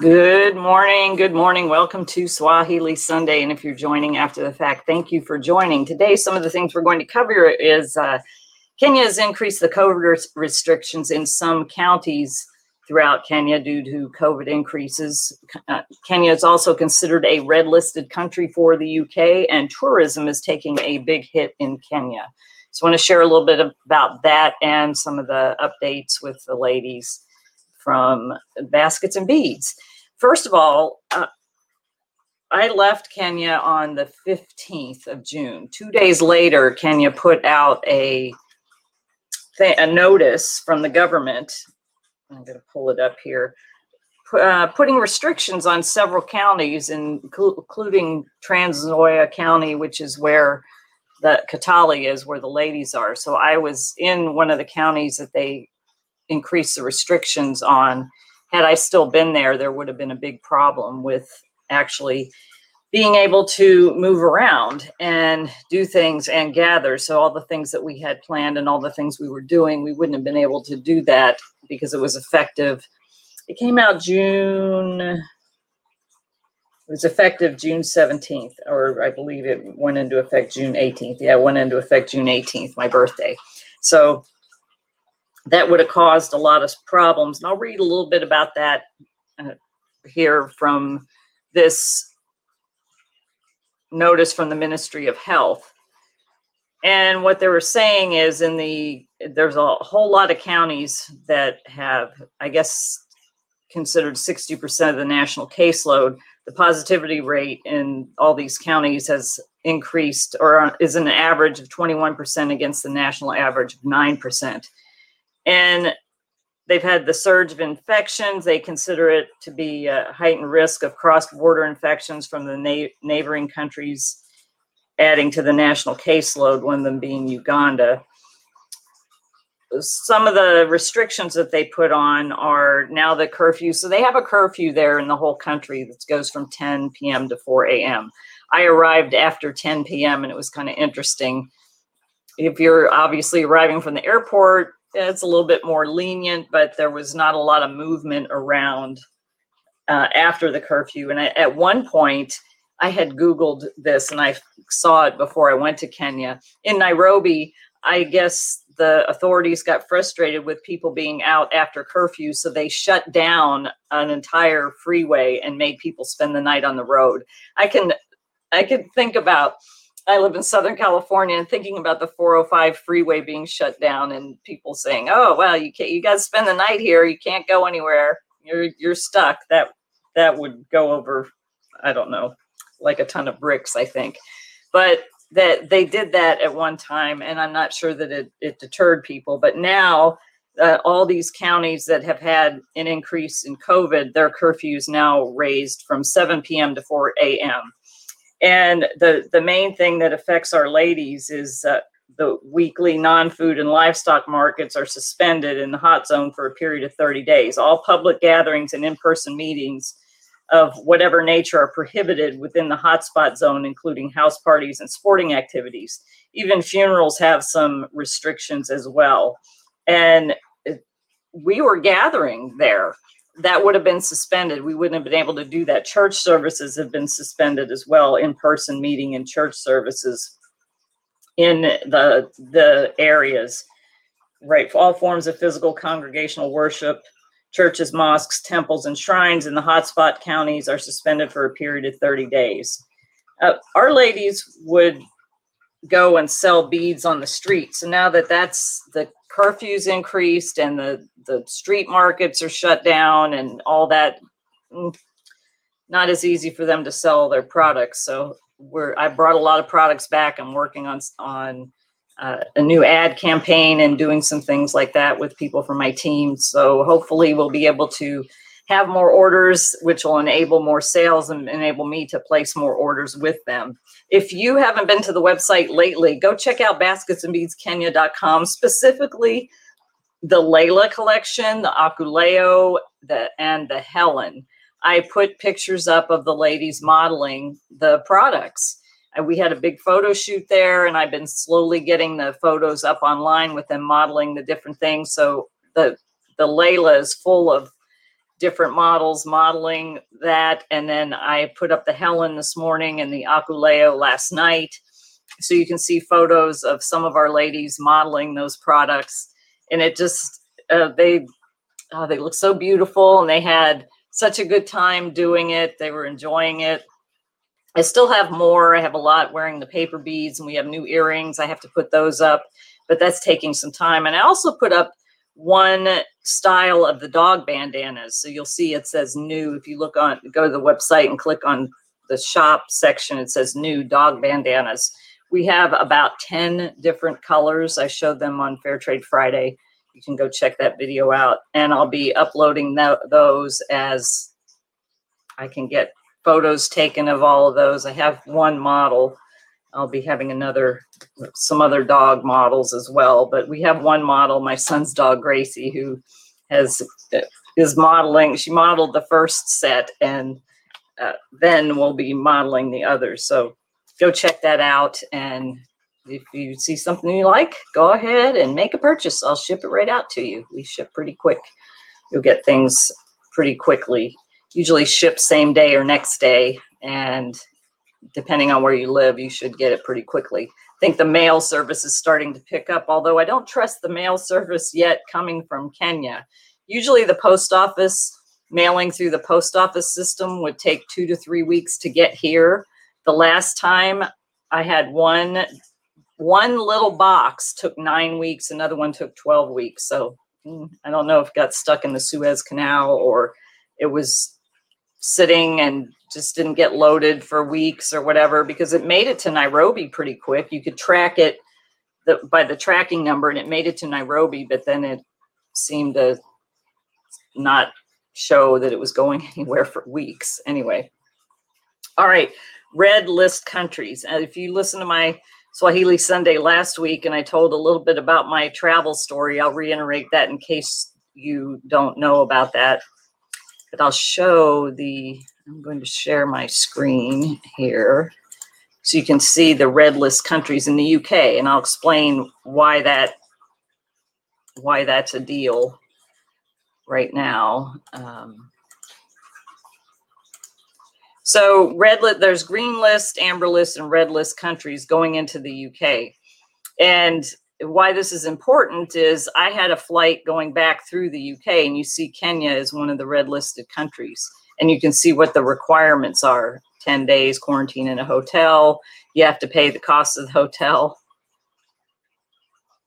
Good morning. Good morning. Welcome to Swahili Sunday. And if you're joining after the fact, thank you for joining. Today, some of the things we're going to cover is uh, Kenya has increased the COVID restrictions in some counties throughout Kenya due to COVID increases. Uh, Kenya is also considered a red listed country for the UK, and tourism is taking a big hit in Kenya. So, I want to share a little bit about that and some of the updates with the ladies from Baskets and Beads. First of all, uh, I left Kenya on the 15th of June. Two days later, Kenya put out a a notice from the government. I'm going to pull it up here, uh, putting restrictions on several counties, including Trans Nzoia County, which is where the Kitale is, where the ladies are. So I was in one of the counties that they increased the restrictions on had I still been there, there would have been a big problem with actually being able to move around and do things and gather. So, all the things that we had planned and all the things we were doing, we wouldn't have been able to do that because it was effective. It came out June, it was effective June 17th, or I believe it went into effect June 18th. Yeah, it went into effect June 18th, my birthday. So, that would have caused a lot of problems. And I'll read a little bit about that uh, here from this notice from the Ministry of Health. And what they were saying is in the there's a whole lot of counties that have, I guess, considered 60% of the national caseload. The positivity rate in all these counties has increased or is an average of 21% against the national average of 9% and they've had the surge of infections. They consider it to be a heightened risk of cross-border infections from the na- neighboring countries, adding to the national caseload, one of them being Uganda. Some of the restrictions that they put on are now the curfew. So they have a curfew there in the whole country that goes from 10 p.m. to 4 a.m. I arrived after 10 p.m. and it was kind of interesting. If you're obviously arriving from the airport, it's a little bit more lenient, but there was not a lot of movement around uh, after the curfew. And I, at one point, I had Googled this and I saw it before I went to Kenya. In Nairobi, I guess the authorities got frustrated with people being out after curfew, so they shut down an entire freeway and made people spend the night on the road. I can I can think about I live in Southern California and thinking about the 405 freeway being shut down and people saying, "Oh, well, you can't, you got to spend the night here. You can't go anywhere. You're you're stuck." That that would go over, I don't know, like a ton of bricks, I think. But that they did that at one time, and I'm not sure that it it deterred people. But now, uh, all these counties that have had an increase in COVID, their curfews now raised from 7 p.m. to 4 a.m and the the main thing that affects our ladies is uh, the weekly non-food and livestock markets are suspended in the hot zone for a period of 30 days. All public gatherings and in-person meetings of whatever nature are prohibited within the hotspot zone, including house parties and sporting activities. Even funerals have some restrictions as well. And we were gathering there that would have been suspended. We wouldn't have been able to do that. Church services have been suspended as well, in-person meeting and church services in the the areas. Right, all forms of physical congregational worship, churches, mosques, temples, and shrines in the hotspot counties are suspended for a period of 30 days. Uh, our ladies would go and sell beads on the street. So now that that's the curfews increased and the the street markets are shut down and all that mm, not as easy for them to sell their products. So we're i brought a lot of products back. I'm working on on uh, a new ad campaign and doing some things like that with people from my team. So hopefully we'll be able to have more orders, which will enable more sales and enable me to place more orders with them. If you haven't been to the website lately, go check out basketsandbeadskenya.com, specifically the Layla collection, the Akuleo, the and the Helen. I put pictures up of the ladies modeling the products. We had a big photo shoot there, and I've been slowly getting the photos up online with them modeling the different things. So the the Layla is full of different models modeling that. And then I put up the Helen this morning and the Akuleo last night. So you can see photos of some of our ladies modeling those products. And it just, uh, they, uh, they look so beautiful and they had such a good time doing it. They were enjoying it. I still have more. I have a lot wearing the paper beads and we have new earrings. I have to put those up, but that's taking some time. And I also put up one style of the dog bandanas. So you'll see it says new. If you look on, go to the website and click on the shop section, it says new dog bandanas. We have about 10 different colors. I showed them on Fair Trade Friday. You can go check that video out. And I'll be uploading th- those as I can get photos taken of all of those. I have one model I'll be having another, some other dog models as well. But we have one model, my son's dog Gracie, who has is modeling. She modeled the first set, and uh, then we'll be modeling the others. So go check that out. And if you see something you like, go ahead and make a purchase. I'll ship it right out to you. We ship pretty quick. You'll get things pretty quickly. Usually ship same day or next day, and depending on where you live, you should get it pretty quickly. I think the mail service is starting to pick up, although I don't trust the mail service yet coming from Kenya. Usually, the post office mailing through the post office system would take two to three weeks to get here. The last time I had one one little box took nine weeks, another one took 12 weeks. So mm, I don't know if got stuck in the Suez Canal or it was sitting and just didn't get loaded for weeks or whatever because it made it to Nairobi pretty quick. You could track it the, by the tracking number and it made it to Nairobi, but then it seemed to not show that it was going anywhere for weeks. Anyway, all right, red list countries. And if you listen to my Swahili Sunday last week and I told a little bit about my travel story, I'll reiterate that in case you don't know about that. But I'll show the I'm going to share my screen here. So you can see the red list countries in the UK, and I'll explain why that why that's a deal right now. Um, so red list, there's green list, amber list, and red list countries going into the UK, and why this is important is I had a flight going back through the UK, and you see Kenya is one of the red listed countries and you can see what the requirements are. 10 days quarantine in a hotel. You have to pay the cost of the hotel.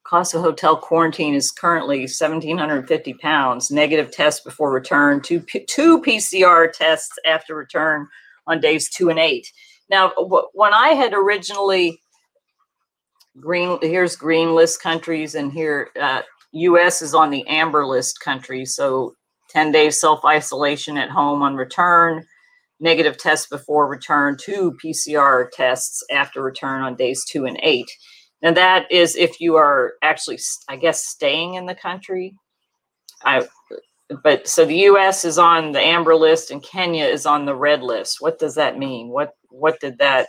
Cost of hotel quarantine is currently 1750 pounds. Negative test before return. Two, two pcr tests after return on days two and eight. Now when i had originally green here's green list countries and here uh, us is on the amber list countries so 10 days self isolation at home on return, negative test before return, two PCR tests after return on days two and eight. Now, that is if you are actually, I guess, staying in the country. I, but so the U.S. is on the amber list and Kenya is on the red list. What does that mean? What what did that?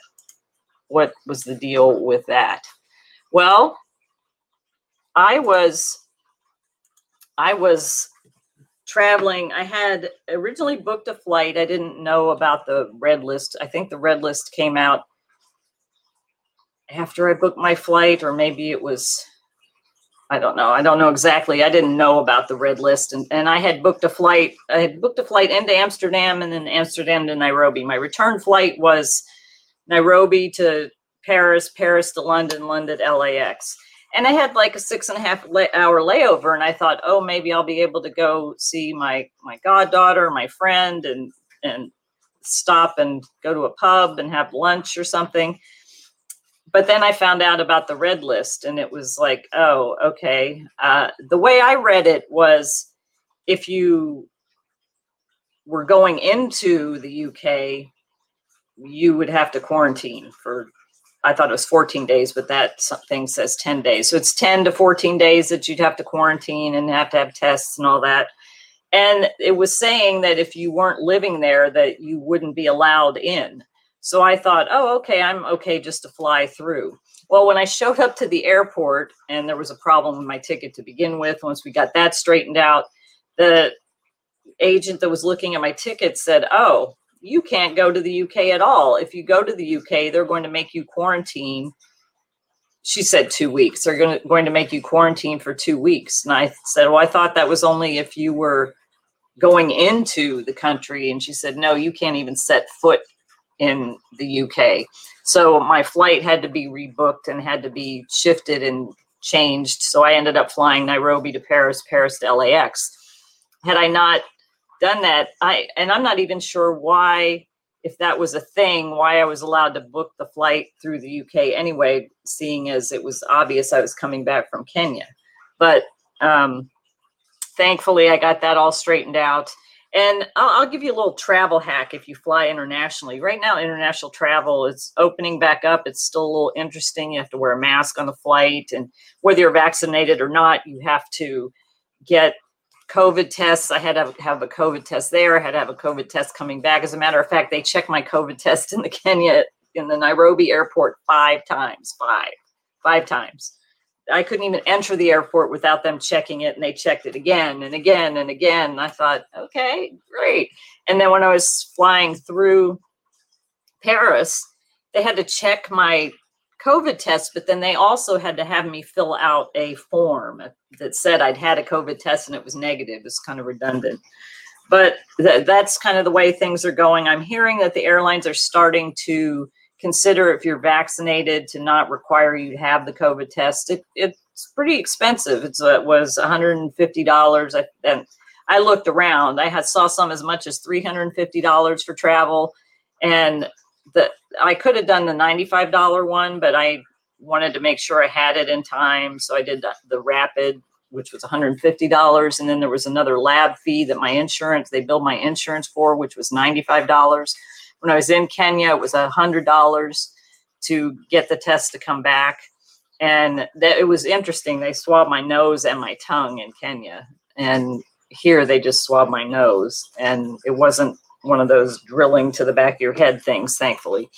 What was the deal with that? Well, I was I was traveling, I had originally booked a flight. I didn't know about the red list. I think the red list came out after I booked my flight, or maybe it was, I don't know. I don't know exactly. I didn't know about the red list. And, and I had booked a flight. I had booked a flight into Amsterdam and then Amsterdam to Nairobi. My return flight was Nairobi to Paris, Paris to London, London LAX and I had like a six and a half hour layover, and I thought, oh, maybe I'll be able to go see my my goddaughter, my friend, and and stop and go to a pub and have lunch or something. But then I found out about the red list, and it was like, oh, okay. Uh, the way I read it was, if you were going into the UK, you would have to quarantine for I thought it was 14 days, but that thing says 10 days. So it's 10 to 14 days that you'd have to quarantine and have to have tests and all that. And it was saying that if you weren't living there, that you wouldn't be allowed in. So I thought, oh, okay, I'm okay just to fly through. Well, when I showed up to the airport and there was a problem with my ticket to begin with, once we got that straightened out, the agent that was looking at my ticket said, "Oh, you can't go to the UK at all. If you go to the UK, they're going to make you quarantine." She said two weeks. They're going to going to make you quarantine for two weeks. And I said, "Well, I thought that was only if you were going into the country." And she said, "No, you can't even set foot in the UK." So my flight had to be rebooked and had to be shifted and changed. So I ended up flying Nairobi to Paris, Paris to LAX. Had I not done that. I and I'm not even sure why, if that was a thing, why I was allowed to book the flight through the UK anyway, seeing as it was obvious I was coming back from Kenya. But um, thankfully, I got that all straightened out. And I'll, I'll, give you a little travel hack if you fly internationally. Right now, international travel is opening back up. It's still a little interesting. You have to wear a mask on the flight, and whether you're vaccinated or not, you have to get COVID tests. I had to have a COVID test there. I had to have a COVID test coming back. As a matter of fact, they checked my COVID test in the Kenya, in the Nairobi airport five times, five, five times. I couldn't even enter the airport without them checking it. And they checked it again and again and again. And I thought, okay, great. And then when I was flying through Paris, they had to check my COVID test, but then they also had to have me fill out a form that said I'd had a COVID test and it was negative. It's kind of redundant. But th- that's kind of the way things are going. I'm hearing that the airlines are starting to consider if you're vaccinated to not require you to have the COVID test. It, it's pretty expensive. It's, uh, it was $150. I, and I looked around. I had saw some as much as $350 for travel. And the I could have done the $95 one, but I wanted to make sure I had it in time. So I did the, the rapid, which was $150. And then there was another lab fee that my insurance, they billed my insurance for, which was $95. When I was in Kenya, it was $100 to get the test to come back. And that it was interesting. They swabbed my nose and my tongue in Kenya. And here they just swabbed my nose. And it wasn't one of those drilling to the back of your head things, thankfully.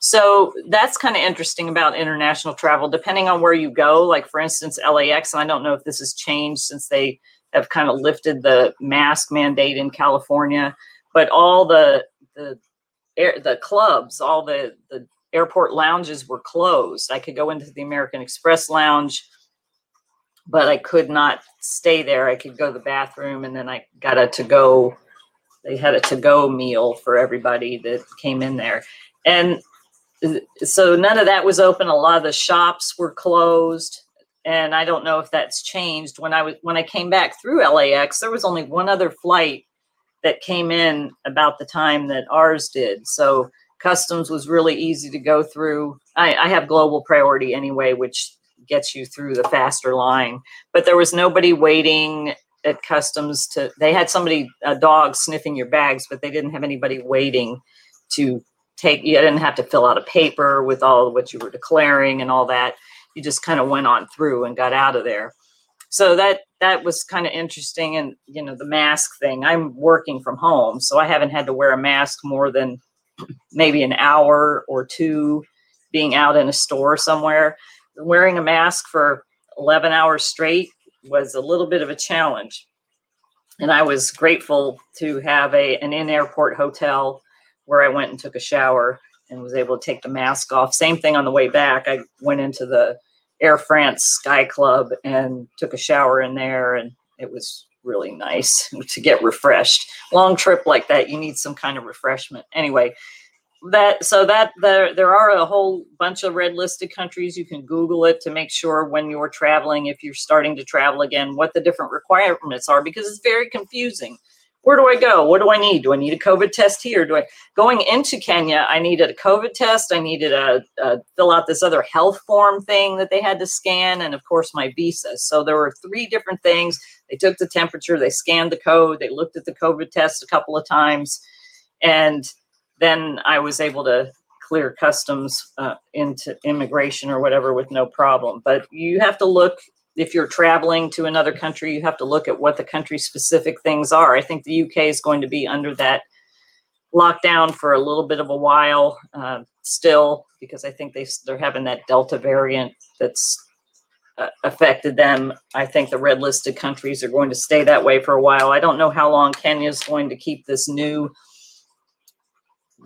So that's kind of interesting about international travel, depending on where you go. Like, for instance, LAX, and I don't know if this has changed since they have kind of lifted the mask mandate in California, but all the, the, air, the clubs, all the, the airport lounges were closed. I could go into the American Express lounge, but I could not stay there. I could go to the bathroom and then I got a to go they had a to-go meal for everybody that came in there. And so none of that was open. A lot of the shops were closed. And i don't know if that's changed. When i was when i came back through lax there was only one other flight that came in about the time that ours did. So customs was really easy to go through. I, I have global priority anyway which gets you through the faster line. But there was nobody waiting at customs to they had somebody a dog sniffing your bags but they didn't have anybody waiting to take you didn't have to fill out a paper with all what you were declaring and all that. You just kind of went on through and got out of there. So that that was kind of interesting and you know the mask thing. I'm working from home so i haven't had to wear a mask more than maybe an hour or two being out in a store somewhere. Wearing a mask for 11 hours straight was a little bit of a challenge. And I was grateful to have a an in-airport hotel where I went and took a shower and was able to take the mask off. Same thing on the way back. I went into the Air France Sky Club and took a shower in there, and it was really nice to get refreshed. Long trip like that, you need some kind of refreshment. Anyway, that so that there there are a whole bunch of red listed countries. You can google it to make sure when you're traveling if you're starting to travel again what the different requirements are because it's very confusing. Where do i go? What do i need? Do i need a covid test here? Do i going into kenya i needed a covid test. I needed a, a fill out this other health form thing that they had to scan and of course my visa. So there were three different things. They took the temperature they scanned the code they looked at the covid test a couple of times and then I was able to clear customs uh, into immigration or whatever with no problem. But you have to look if you're traveling to another country, you have to look at what the country specific things are. I think the UK is going to be under that lockdown for a little bit of a while uh, still because I think they they're having that Delta variant that's uh, affected them. I think the red listed countries are going to stay that way for a while. I don't know how long Kenya is going to keep this new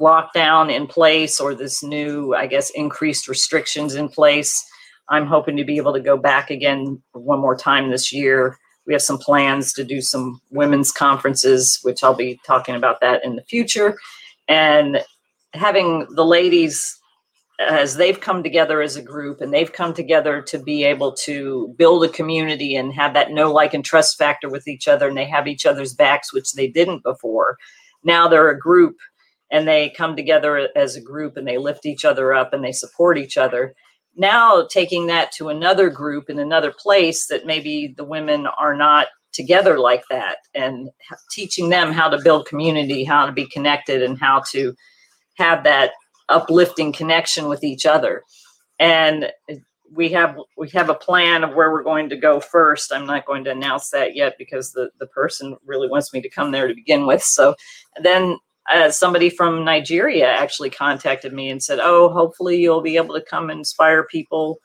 lockdown in place or this new, I guess, increased restrictions in place. I'm hoping to be able to go back again one more time this year. We have some plans to do some women's conferences, which I'll be talking about that in the future. And having the ladies as they've come together as a group and they've come together to be able to build a community and have that know like and trust factor with each other and they have each other's backs which they didn't before now they're a group and they come together as a group and they lift each other up and they support each other. Now taking that to another group in another place that maybe the women are not together like that and teaching them how to build community how to be connected and how to have that uplifting connection with each other. And we have we have a plan of where we're going to go first. I'm not going to announce that yet because the the person really wants me to come there to begin with. So then uh, somebody from nigeria actually contacted me and said oh hopefully you'll be able to come and inspire people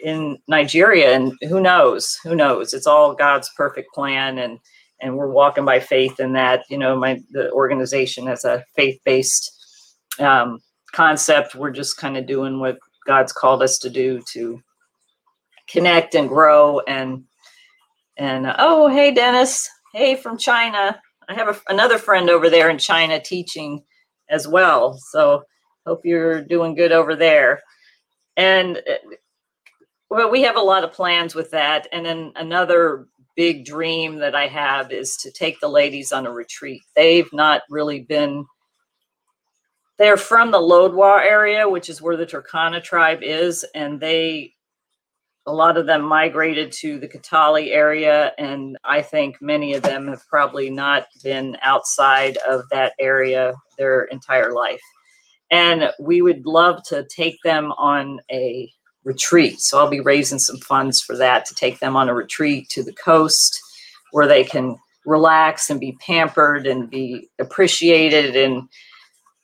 in nigeria. And who knows? Who knows? It's all god's perfect plan and and we're walking by faith in that. You know my the organization has a faith-based um, concept. We're just kind of doing what God's called us to do to connect and grow and and uh, oh hey Dennis. Hey from China I have a, another friend over there in China teaching as well so hope you're doing good over there. And uh, well we have a lot of plans with that and then another big dream that I have is to take the ladies on a retreat. They've not really been they're from the Lodwar area, which is where the Turkana tribe is, and they a lot of them migrated to the Kitale area, and I think many of them have probably not been outside of that area their entire life. And we would love to take them on a retreat. So I'll be raising some funds for that to take them on a retreat to the coast where they can relax and be pampered and be appreciated and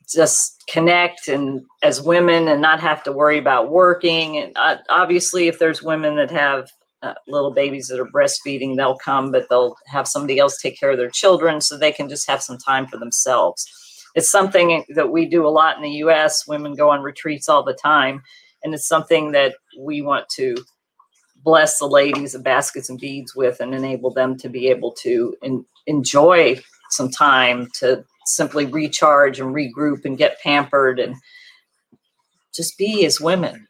just connect and as women and not have to worry about working. And uh, obviously if there's women that have uh, little babies that are breastfeeding they'll come but they'll have somebody else take care of their children so they can just have some time for themselves. It's something that we do a lot in the us women go on retreats all the time and it's something that we want to bless the ladies of baskets and beads with and enable them to be able to enjoy some time to simply recharge and regroup and get pampered and just be as women.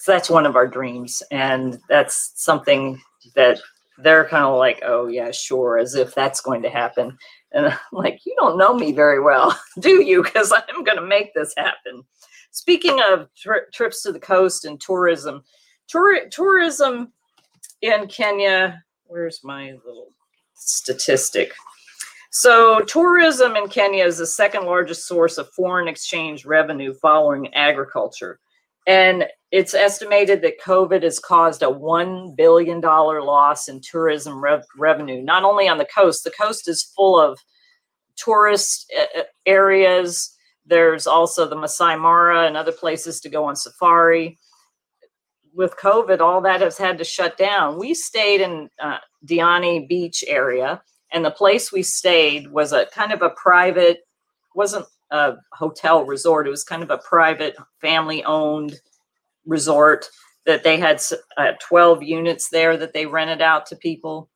So that's one of our dreams. And that's something that they're kind of like, oh, yeah, sure, as if that's going to happen. And I'm like, you don't know me very well, do you? Because I'm going to make this happen. Speaking of tri- trips to the coast and tourism, tour- tourism in Kenya, where's my little statistic? So, tourism in Kenya is the second largest source of foreign exchange revenue following agriculture. And it's estimated that COVID has caused a $1 billion loss in tourism rev- revenue, not only on the coast, the coast is full of tourist uh, uh, areas. There's also the Masai Mara and other places to go on safari. With COVID, all that has had to shut down. We stayed in uh, Diani Beach area and the place we stayed was a kind of a private wasn't a hotel resort it was kind of a private family owned resort that they had uh, 12 units there that they rented out to people.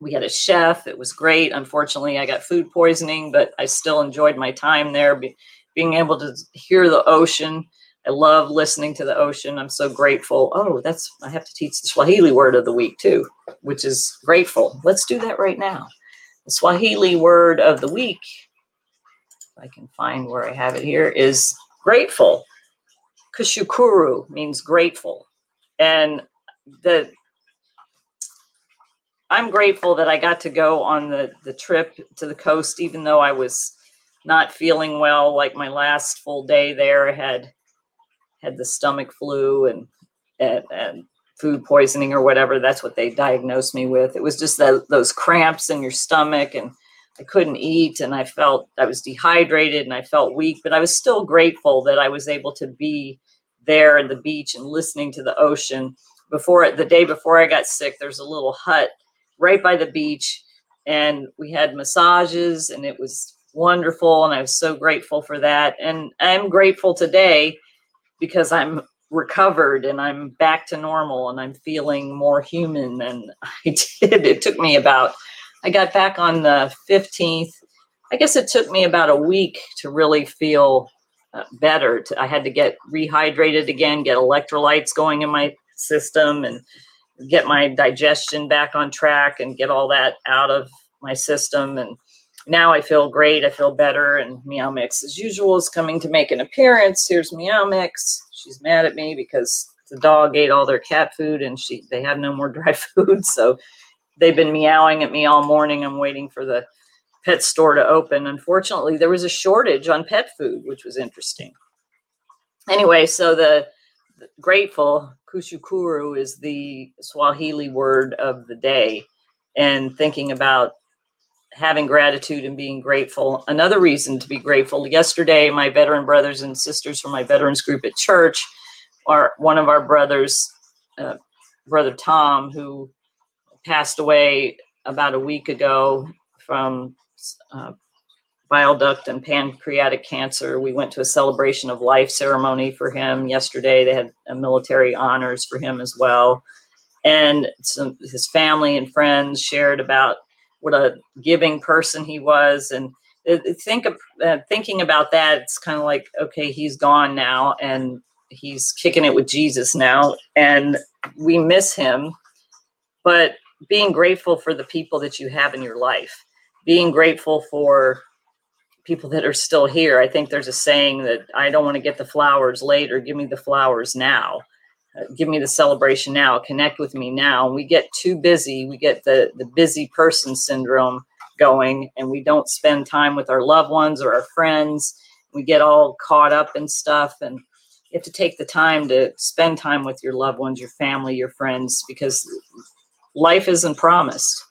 We had a chef it was great. Unfortunately i got food poisoning but i still enjoyed my time there be, being able to hear the ocean i love listening to the ocean i'm so grateful oh that's i have to teach the swahili word of the week too which is grateful. Let's do that right now. The Swahili word of the week, if I can find where I have it here, is grateful. Kushukuru means grateful. And the I'm grateful that I got to go on the, the trip to the coast, even though I was not feeling well. Like my last full day there, I had had the stomach flu and and, and food poisoning or whatever. That's what they diagnosed me with. It was just that, those cramps in your stomach, and I couldn't eat, and I felt I was dehydrated and I felt weak. But I was still grateful that I was able to be there at the beach and listening to the ocean before the day before I got sick, there's a little hut right by the beach, and we had massages, and it was wonderful, and I was so grateful for that. And I'm grateful today because I'm recovered and I'm back to normal and I'm feeling more human than I did. It took me about, I got back on the 15th. I guess it took me about a week to really feel uh, better. To, I had to get rehydrated again, get electrolytes going in my system, and get my digestion back on track and get all that out of my system. And now I feel great. I feel better. And Meow Mix, as usual, is coming to make an appearance. Here's Meow Mix. She's mad at me because the dog ate all their cat food and she they have no more dry food. So they've been meowing at me all morning. I'm waiting for the pet store to open. Unfortunately, there was a shortage on pet food, which was interesting. Anyway, so the, the grateful kushukuru is the Swahili word of the day, and thinking about having gratitude and being grateful. Another reason to be grateful. Yesterday, my veteran brothers and sisters from my veterans group at church, are one of our brothers, uh, brother Tom, who passed away about a week ago from uh, bile duct and pancreatic cancer. We went to a celebration of life ceremony for him yesterday. They had military honors for him as well. And some, his family and friends shared about what a giving person he was. And think of uh, thinking about that, it's kind of like, okay, he's gone now and he's kicking it with Jesus now. And we miss him. But being grateful for the people that you have in your life being grateful for people that are still here. I think there's a saying that I don't want to get the flowers later. Give me the flowers now. Give me the celebration now. Connect with me now. We get too busy. We get the the busy person syndrome going, and we don't spend time with our loved ones or our friends. We get all caught up in stuff, and you have to take the time to spend time with your loved ones, your family, your friends, because life isn't promised.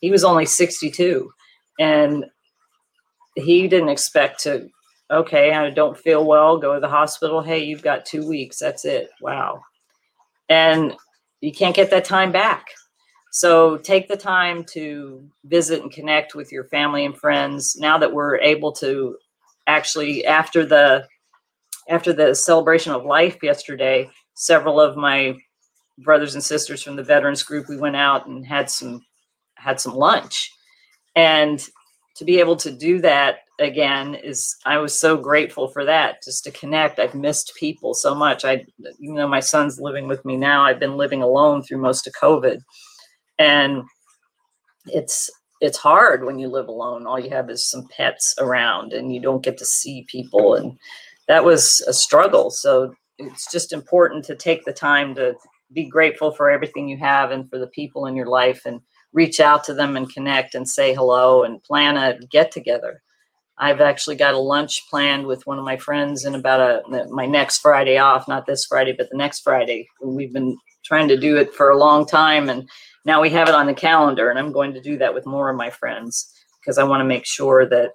He was only 62 and he didn't expect to okay i don't feel well go to the hospital hey you've got two weeks that's it wow and you can't get that time back. So take the time to visit and connect with your family and friends now that we're able to actually after the after the celebration of life yesterday several of my brothers and sisters from the veterans group we went out and had some had some lunch. And to be able to do that again is i was so grateful for that just to connect. I've missed people so much. I you know my son's living with me now. I've been living alone through most of covid. And it's it's hard when you live alone. All you have is some pets around and you don't get to see people. And that was a struggle. So it's just important to take the time to be grateful for everything you have and for the people in your life and reach out to them and connect and say hello and plan a get together. I've actually got a lunch planned with one of my friends in about a my next Friday off, not this Friday, but the next Friday. We've been trying to do it for a long time and now we have it on the calendar and I'm going to do that with more of my friends because I want to make sure that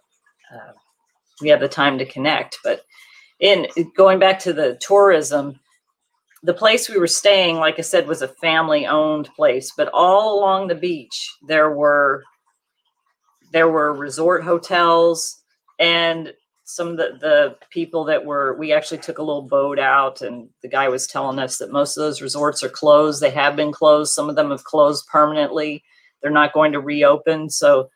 uh, we have the time to connect. But in going back to the tourism, the place we were staying, like I said, was a family owned place, but all along the beach there were there were resort hotels and some of the, the people that were we actually took a little boat out and the guy was telling us that most of those resorts are closed. They have been closed. Some of them have closed permanently. They're not going to reopen. So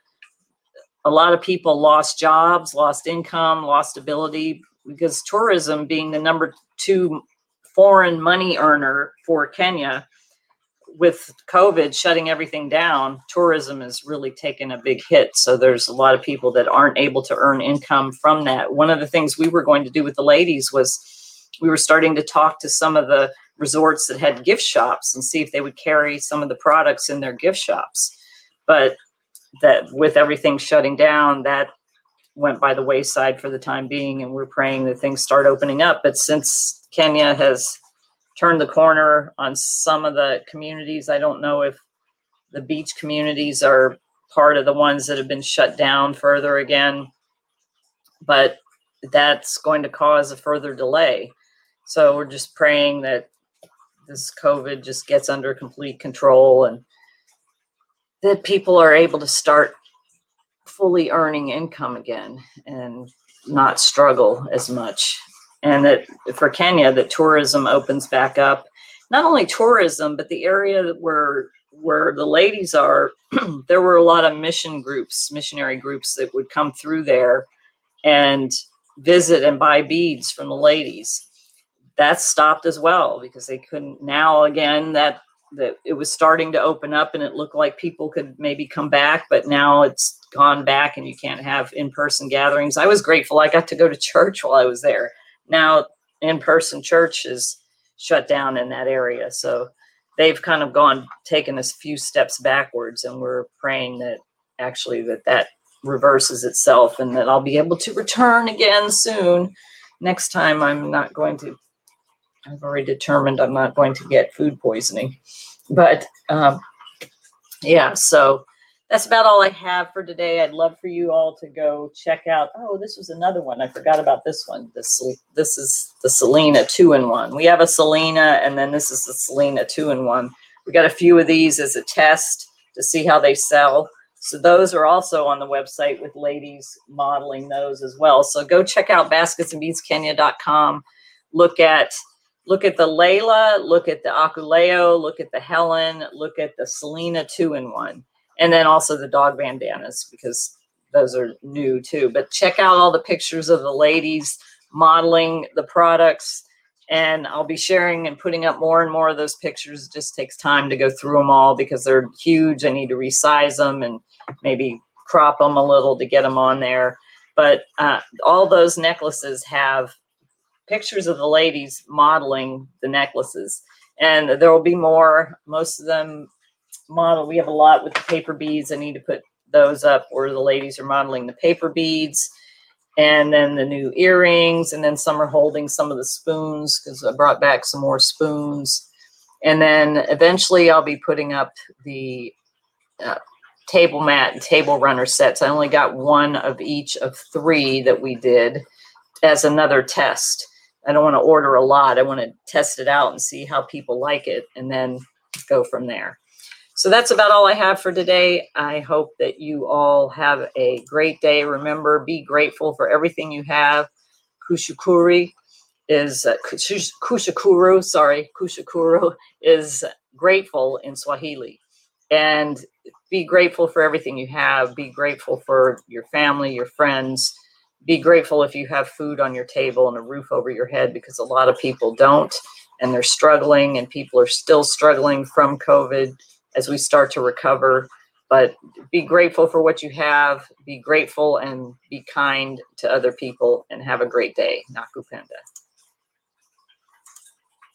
a lot of people lost jobs, lost income, lost ability because tourism being the number two foreign money earner for Kenya. With COVID shutting everything down, tourism has really taken a big hit. So there's a lot of people that aren't able to earn income from that. One of the things we were going to do with the ladies was we were starting to talk to some of the resorts that had gift shops and see if they would carry some of the products in their gift shops. But that with everything shutting down, that went by the wayside for the time being, and we're praying that things start opening up. But since Kenya has turned the corner on some of the communities. I don't know if the beach communities are part of the ones that have been shut down further again, but that's going to cause a further delay. So we're just praying that this COVID just gets under complete control and that people are able to start fully earning income again and not struggle as much. And that for Kenya, that tourism opens back up. Not only tourism, but the area where where the ladies are, there were a lot of mission groups, missionary groups that would come through there and visit and buy beads from the ladies. That stopped as well because they couldn't now again that that it was starting to open up and it looked like people could maybe come back, but now it's gone back and you can't have in-person gatherings. I was grateful I got to go to church while I was there. Now in-person church is shut down in that area. So they've kind of gone taken a few steps backwards and we're praying that actually that that reverses itself and that I'll be able to return again soon. Next time I'm not going to I've already determined I'm not going to get food poisoning. But um, yeah, so that's about all I have for today. I'd love for you all to go check out. Oh, this was another one. I forgot about this one. This this is the Selena two in one. We have a Selena, and then this is the Selena two in one. We got a few of these as a test to see how they sell. So those are also on the website with ladies modeling those as well. So go check out basketsandbeadskenya.com. Look at look at the Layla, look at the Akuleo, look at the Helen, look at the Selena two in one, and then also the dog bandanas because those are new too. But check out all the pictures of the ladies modeling the products. And I'll be sharing and putting up more and more of those pictures. It just takes time to go through them all because they're huge. I need to resize them and maybe crop them a little to get them on there. But uh, all those necklaces have pictures of the ladies modeling the necklaces. And there will be more. Most of them model. We have a lot with the paper beads. I need to put those up where the ladies are modeling the paper beads. And then the new earrings. And then some are holding some of the spoons because I brought back some more spoons. And then eventually I'll be putting up the uh, table mat and table runner sets. I only got one of each of three that we did as another test. I don't want to order a lot. I want to test it out and see how people like it and then go from there. So that's about all I have for today. I hope that you all have a great day. Remember, be grateful for everything you have. Kushukuri is uh, kushukuru, sorry, kushukuru is grateful in Swahili. And be grateful for everything you have. Be grateful for your family, your friends, be grateful if you have food on your table and a roof over your head because a lot of people don't and they're struggling and people are still struggling from covid as we start to recover. But be grateful for what you have. Be grateful and be kind to other people and have a great day. Nakupenda